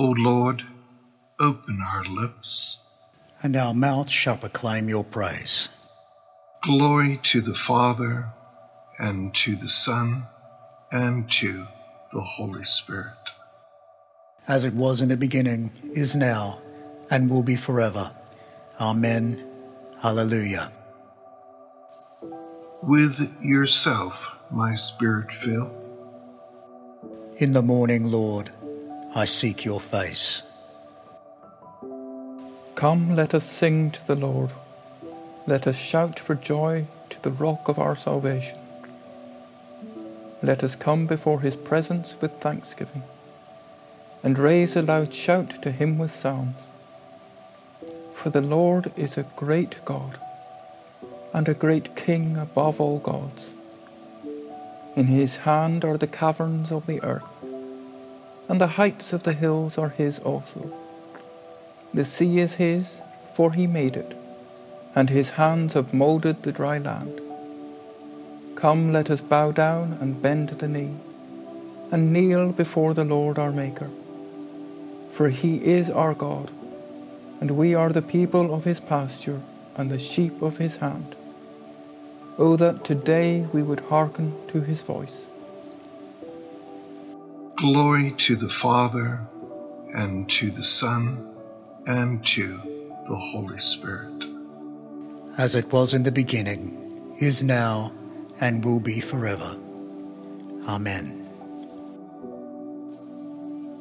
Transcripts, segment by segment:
O Lord, open our lips, and our mouth shall proclaim your praise. Glory to the Father, and to the Son, and to the Holy Spirit. As it was in the beginning, is now, and will be forever. Amen. Hallelujah. With yourself, my spirit fill. In the morning, Lord, I seek your face. Come, let us sing to the Lord. Let us shout for joy to the rock of our salvation. Let us come before his presence with thanksgiving and raise a loud shout to him with psalms. For the Lord is a great God and a great King above all gods. In his hand are the caverns of the earth, and the heights of the hills are his also. The sea is his, for he made it, and his hands have moulded the dry land. Come, let us bow down and bend the knee, and kneel before the Lord our Maker. For he is our God, and we are the people of his pasture and the sheep of his hand. Oh, that today we would hearken to his voice. Glory to the Father, and to the Son, and to the Holy Spirit. As it was in the beginning, is now, and will be forever. Amen.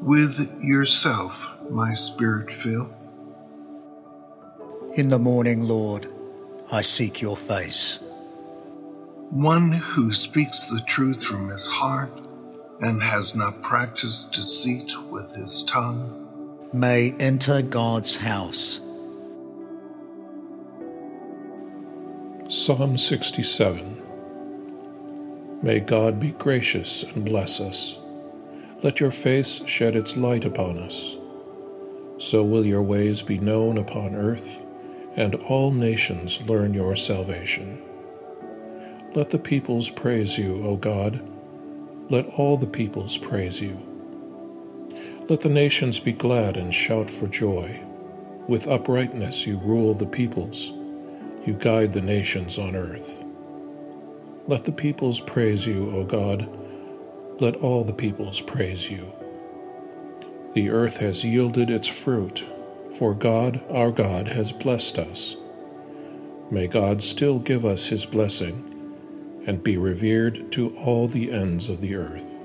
With yourself, my spirit fill. In the morning, Lord, I seek your face. One who speaks the truth from his heart and has not practiced deceit with his tongue may enter God's house. Psalm 67 May God be gracious and bless us. Let your face shed its light upon us. So will your ways be known upon earth, and all nations learn your salvation. Let the peoples praise you, O God. Let all the peoples praise you. Let the nations be glad and shout for joy. With uprightness you rule the peoples. You guide the nations on earth. Let the peoples praise you, O God. Let all the peoples praise you. The earth has yielded its fruit, for God, our God, has blessed us. May God still give us his blessing and be revered to all the ends of the earth.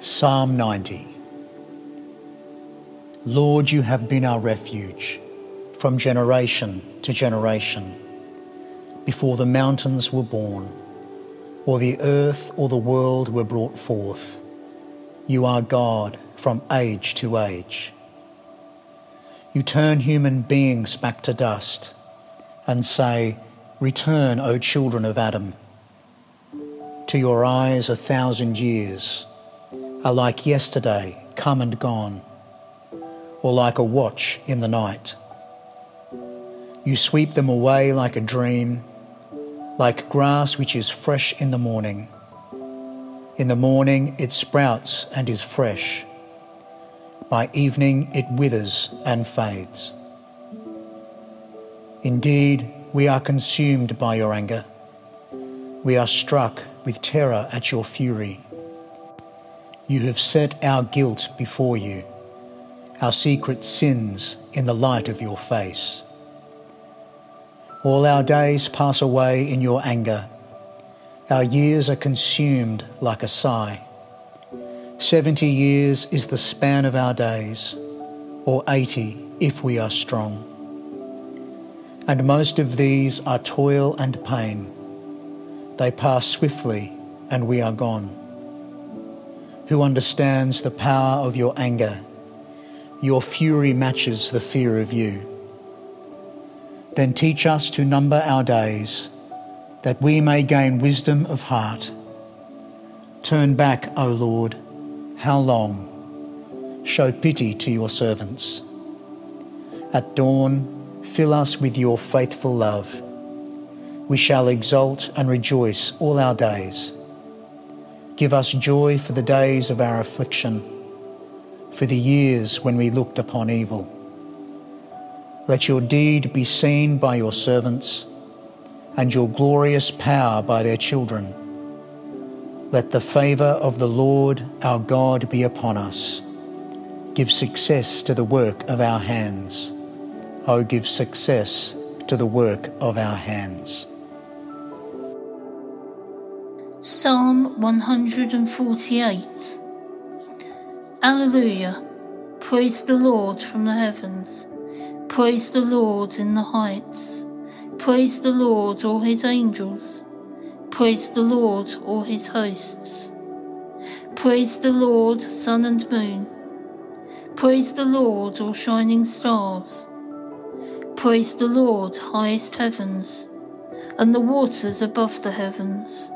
Psalm 90 Lord, you have been our refuge from generation to generation. Before the mountains were born, or the earth or the world were brought forth, you are God from age to age. You turn human beings back to dust and say, Return, O children of Adam. To your eyes, a thousand years are like yesterday, come and gone, or like a watch in the night. You sweep them away like a dream, like grass which is fresh in the morning. In the morning it sprouts and is fresh. By evening it withers and fades. Indeed, we are consumed by your anger. We are struck with terror at your fury. You have set our guilt before you, our secret sins in the light of your face. All our days pass away in your anger. Our years are consumed like a sigh. Seventy years is the span of our days, or eighty if we are strong. And most of these are toil and pain. They pass swiftly, and we are gone who understands the power of your anger. Your fury matches the fear of you. Then teach us to number our days, that we may gain wisdom of heart. Turn back, O Lord, how long? Show pity to your servants. At dawn, fill us with your faithful love. We shall exult and rejoice all our days Give us joy for the days of our affliction, for the years when we looked upon evil. Let your deed be seen by your servants, and your glorious power by their children. Let the favour of the Lord our God be upon us. Give success to the work of our hands. O give success to the work of our hands. Psalm 148 Alleluia! Praise the Lord from the heavens. Praise the Lord in the heights. Praise the Lord, all his angels. Praise the Lord, all his hosts. Praise the Lord, sun and moon. Praise the Lord, all shining stars. Praise the Lord, highest heavens, and the waters above the heavens.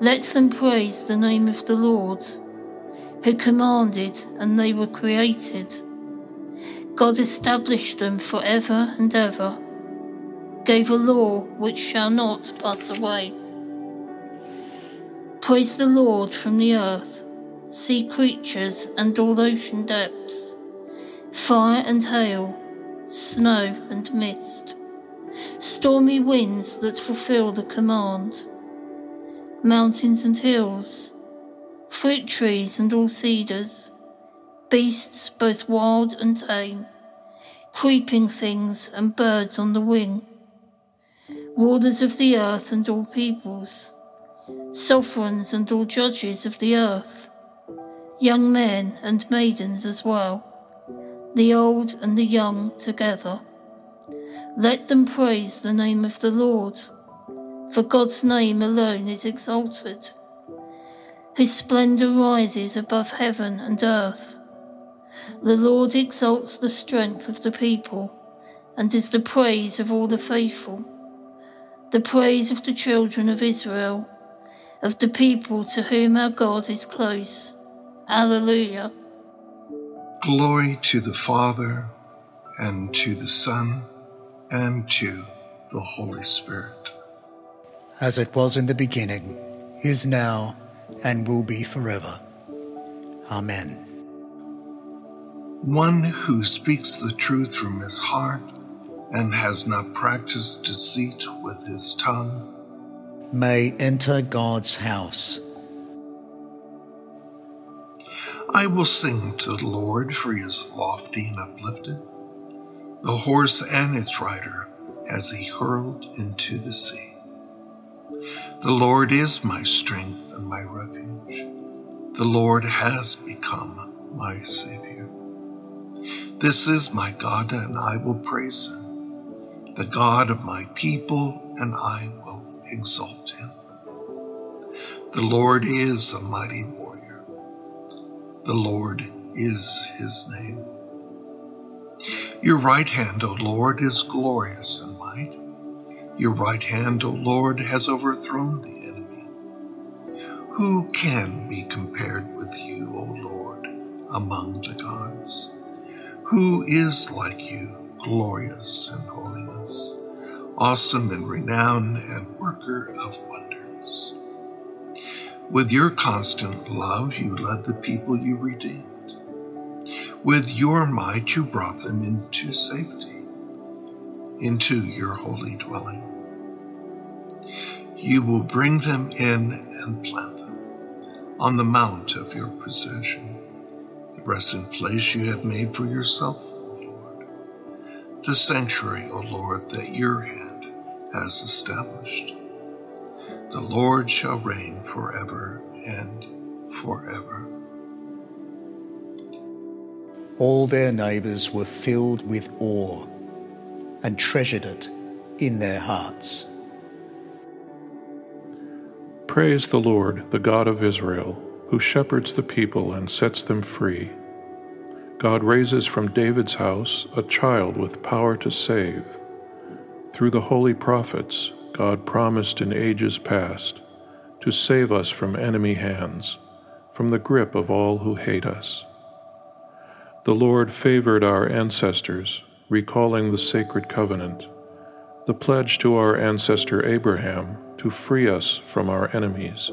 Let them praise the name of the Lord, who commanded and they were created. God established them for ever and ever, gave a law which shall not pass away. Praise the Lord from the earth, sea creatures and all ocean depths, fire and hail, snow and mist, stormy winds that fulfill the command mountains and hills, fruit trees and all cedars, beasts both wild and tame, creeping things and birds on the wing, rulers of the earth and all peoples, sovereigns and all judges of the earth, young men and maidens as well, the old and the young together. Let them praise the name of the Lord for God's name alone is exalted, whose splendour rises above heaven and earth. The Lord exalts the strength of the people, and is the praise of all the faithful, the praise of the children of Israel, of the people to whom our God is close. Alleluia. Glory to the Father, and to the Son, and to the Holy Spirit as it was in the beginning, is now, and will be forever. Amen. One who speaks the truth from his heart and has not practiced deceit with his tongue may enter God's house. I will sing to the Lord for he is lofty and uplifted. The horse and its rider has he hurled into the sea. The Lord is my strength and my refuge. The Lord has become my Savior. This is my God, and I will praise him, the God of my people, and I will exalt him. The Lord is a mighty warrior. The Lord is his name. Your right hand, O Lord, is glorious in might. Your right hand, O Lord, has overthrown the enemy. Who can be compared with you, O Lord, among the gods? Who is like you, glorious in holiness, awesome in renown, and worker of wonders? With your constant love, you led the people you redeemed. With your might, you brought them into safety into your holy dwelling. You will bring them in and plant them on the mount of your possession, the resting place you have made for yourself, O Lord, the sanctuary, O Lord, that your hand has established. The Lord shall reign forever and forever. All their neighbours were filled with awe and treasured it in their hearts. Praise the Lord, the God of Israel, who shepherds the people and sets them free. God raises from David's house a child with power to save. Through the holy prophets, God promised in ages past to save us from enemy hands, from the grip of all who hate us. The Lord favored our ancestors recalling the sacred covenant, the pledge to our ancestor Abraham to free us from our enemies,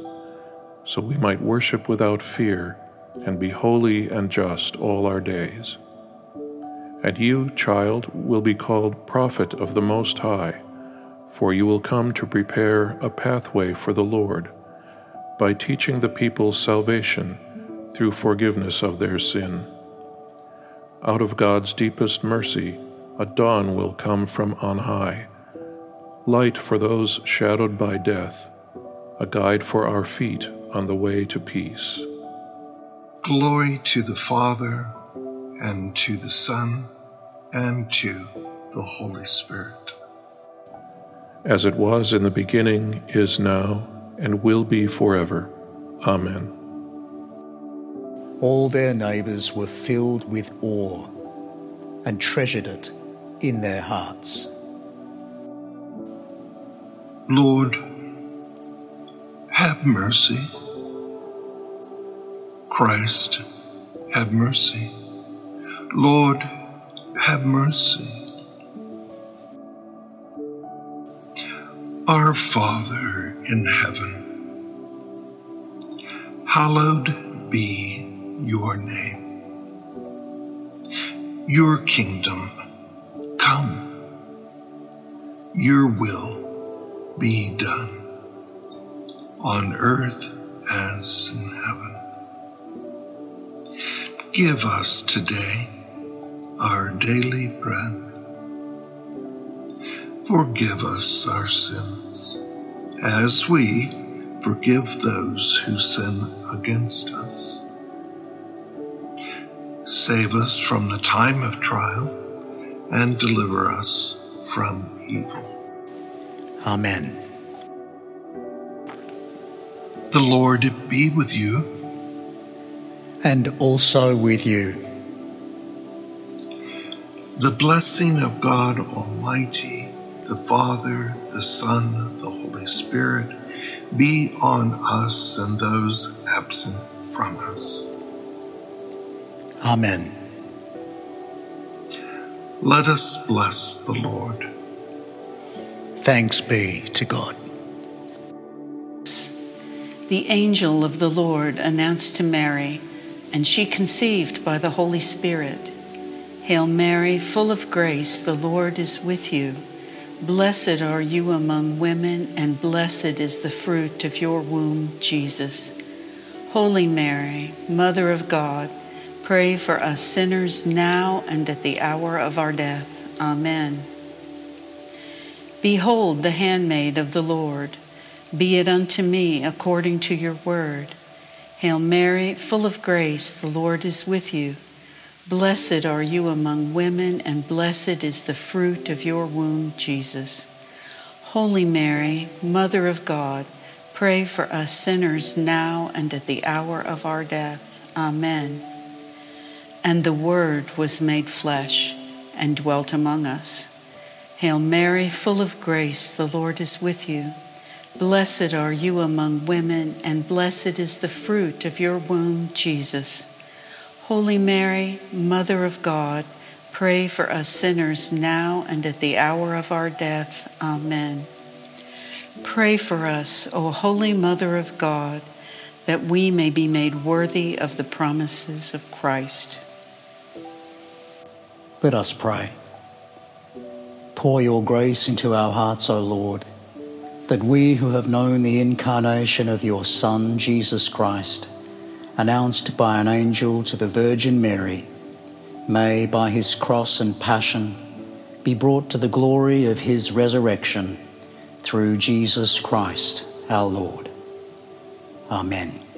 so we might worship without fear and be holy and just all our days. And you, child, will be called prophet of the Most High, for you will come to prepare a pathway for the Lord by teaching the people salvation through forgiveness of their sin. Out of God's deepest mercy, a dawn will come from on high, light for those shadowed by death, a guide for our feet on the way to peace. Glory to the Father, and to the Son, and to the Holy Spirit. As it was in the beginning, is now, and will be forever. Amen. All their neighbours were filled with awe and treasured it in their hearts. Lord, have mercy. Christ, have mercy. Lord, have mercy. Our Father in heaven, hallowed be your name. Your kingdom come. Your will be done on earth as in heaven. Give us today our daily bread. Forgive us our sins as we forgive those who sin against us. Save us from the time of trial and deliver us from evil. Amen. The Lord be with you. And also with you. The blessing of God Almighty, the Father, the Son, the Holy Spirit, be on us and those absent from us. Amen. Let us bless the Lord. Thanks be to God. The angel of the Lord announced to Mary, and she conceived by the Holy Spirit. Hail Mary, full of grace, the Lord is with you. Blessed are you among women, and blessed is the fruit of your womb, Jesus. Holy Mary, Mother of God, pray for us sinners now and at the hour of our death. Amen. Behold the handmaid of the Lord. Be it unto me according to your word. Hail Mary, full of grace, the Lord is with you. Blessed are you among women, and blessed is the fruit of your womb, Jesus. Holy Mary, Mother of God, pray for us sinners now and at the hour of our death. Amen. And the Word was made flesh and dwelt among us. Hail Mary, full of grace, the Lord is with you. Blessed are you among women, and blessed is the fruit of your womb, Jesus. Holy Mary, Mother of God, pray for us sinners now and at the hour of our death. Amen. Pray for us, O Holy Mother of God, that we may be made worthy of the promises of Christ. Let us pray. Pour your grace into our hearts, O Lord that we who have known the incarnation of your Son, Jesus Christ, announced by an angel to the Virgin Mary, may by his cross and passion be brought to the glory of his resurrection through Jesus Christ our Lord. Amen.